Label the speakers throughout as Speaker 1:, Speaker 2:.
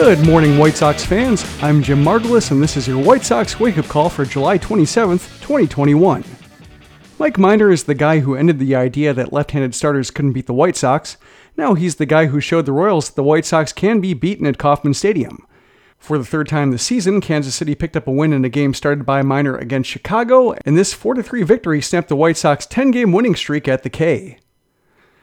Speaker 1: Good morning, White Sox fans. I'm Jim Margalus, and this is your White Sox wake up call for July 27th, 2021. Mike Minor is the guy who ended the idea that left handed starters couldn't beat the White Sox. Now he's the guy who showed the Royals that the White Sox can be beaten at Kauffman Stadium. For the third time this season, Kansas City picked up a win in a game started by Minor against Chicago, and this 4 3 victory snapped the White Sox 10 game winning streak at the K.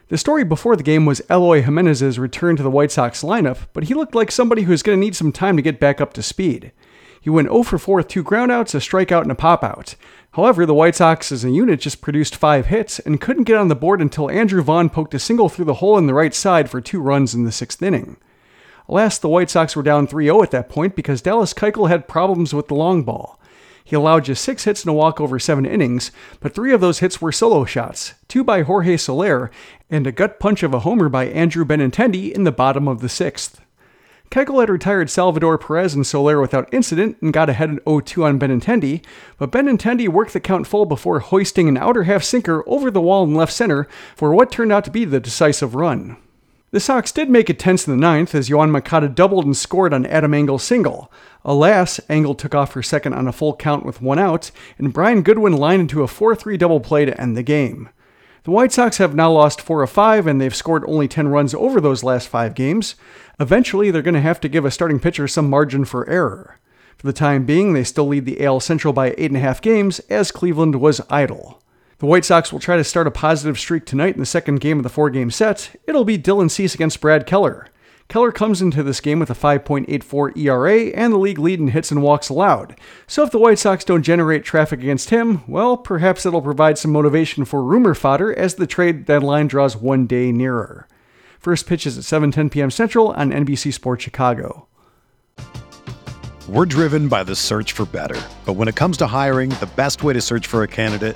Speaker 1: The story before the game was Eloy Jimenez's return to the White Sox lineup, but he looked like somebody who's going to need some time to get back up to speed. He went 0 for 4 with two groundouts, a strikeout, and a pop-out. However, the White Sox as a unit just produced five hits and couldn't get on the board until Andrew Vaughn poked a single through the hole in the right side for two runs in the sixth inning. Alas, the White Sox were down 3 0 at that point because Dallas Keuchel had problems with the long ball. He allowed just six hits and a walk over seven innings, but three of those hits were solo shots, two by Jorge Soler, and a gut punch of a homer by Andrew Benintendi in the bottom of the sixth. Keuchel had retired Salvador Perez and Soler without incident and got ahead in 0-2 on Benintendi, but Benintendi worked the count full before hoisting an outer half sinker over the wall in left center for what turned out to be the decisive run. The Sox did make it tense in the ninth as Yoan Moncada doubled and scored on Adam Engel's single. Alas, Engel took off for second on a full count with one out, and Brian Goodwin lined into a 4 3 double play to end the game. The White Sox have now lost 4 of 5, and they've scored only 10 runs over those last 5 games. Eventually, they're going to have to give a starting pitcher some margin for error. For the time being, they still lead the AL Central by 8.5 games, as Cleveland was idle. The White Sox will try to start a positive streak tonight in the second game of the four game set. It'll be Dylan Cease against Brad Keller. Keller comes into this game with a 5.84 ERA and the league lead in hits and walks allowed. So if the White Sox don't generate traffic against him, well, perhaps it'll provide some motivation for rumor fodder as the trade deadline draws one day nearer. First pitch is at 7:10 p.m. Central on NBC Sports Chicago.
Speaker 2: We're driven by the search for better, but when it comes to hiring, the best way to search for a candidate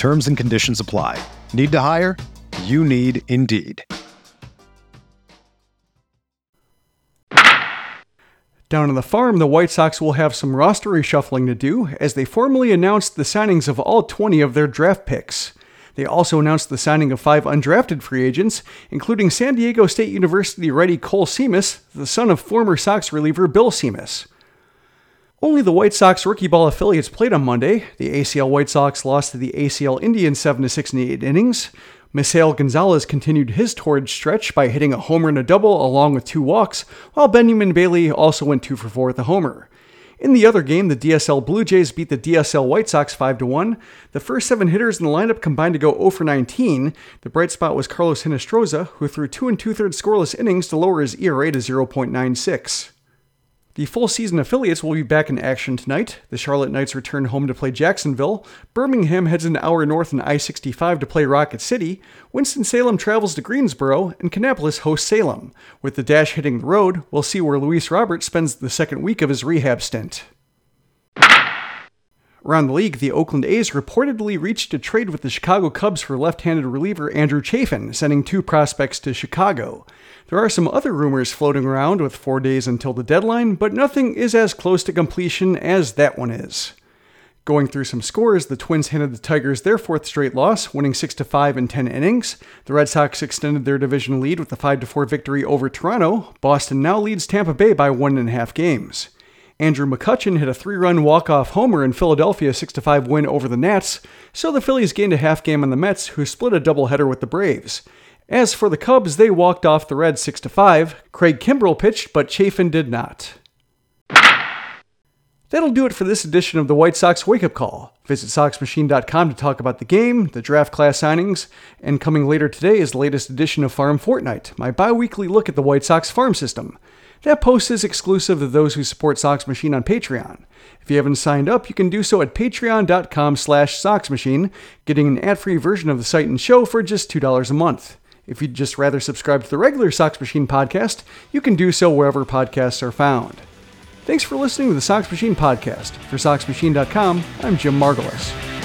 Speaker 2: Terms and conditions apply. Need to hire? You need Indeed.
Speaker 1: Down on the farm, the White Sox will have some roster reshuffling to do as they formally announced the signings of all 20 of their draft picks. They also announced the signing of five undrafted free agents, including San Diego State University righty Cole Simas, the son of former Sox reliever Bill Simas. Only the White Sox rookie ball affiliates played on Monday. The ACL White Sox lost to the ACL Indians 7 6 in 8 innings. Misael Gonzalez continued his torrid stretch by hitting a homer and a double along with two walks, while Benjamin Bailey also went 2 for 4 with a homer. In the other game, the DSL Blue Jays beat the DSL White Sox 5 1. The first seven hitters in the lineup combined to go 0 for 19. The bright spot was Carlos Hinestroza, who threw two and two thirds scoreless innings to lower his ERA to 0.96. The full season affiliates will be back in action tonight. The Charlotte Knights return home to play Jacksonville. Birmingham heads an hour north on I 65 to play Rocket City. Winston-Salem travels to Greensboro, and Kannapolis hosts Salem. With the Dash hitting the road, we'll see where Luis Robert spends the second week of his rehab stint. Around the league, the Oakland A's reportedly reached a trade with the Chicago Cubs for left handed reliever Andrew Chafin, sending two prospects to Chicago. There are some other rumors floating around with four days until the deadline, but nothing is as close to completion as that one is. Going through some scores, the Twins handed the Tigers their fourth straight loss, winning 6 5 in 10 innings. The Red Sox extended their division lead with a 5 4 victory over Toronto. Boston now leads Tampa Bay by one and a half games. Andrew McCutchen hit a three run walk off homer in Philadelphia's 6 5 win over the Nats, so the Phillies gained a half game on the Mets, who split a doubleheader with the Braves. As for the Cubs, they walked off the Reds 6 5. Craig Kimbrel pitched, but Chafin did not. That'll do it for this edition of the White Sox Wake Up Call. Visit SoxMachine.com to talk about the game, the draft class signings, and coming later today is the latest edition of Farm Fortnight, my bi weekly look at the White Sox farm system. That post is exclusive to those who support Sox Machine on Patreon. If you haven't signed up, you can do so at patreon.com slash soxmachine, getting an ad-free version of the site and show for just $2 a month. If you'd just rather subscribe to the regular Sox Machine podcast, you can do so wherever podcasts are found. Thanks for listening to the Sox Machine podcast. For SoxMachine.com, I'm Jim Margalus.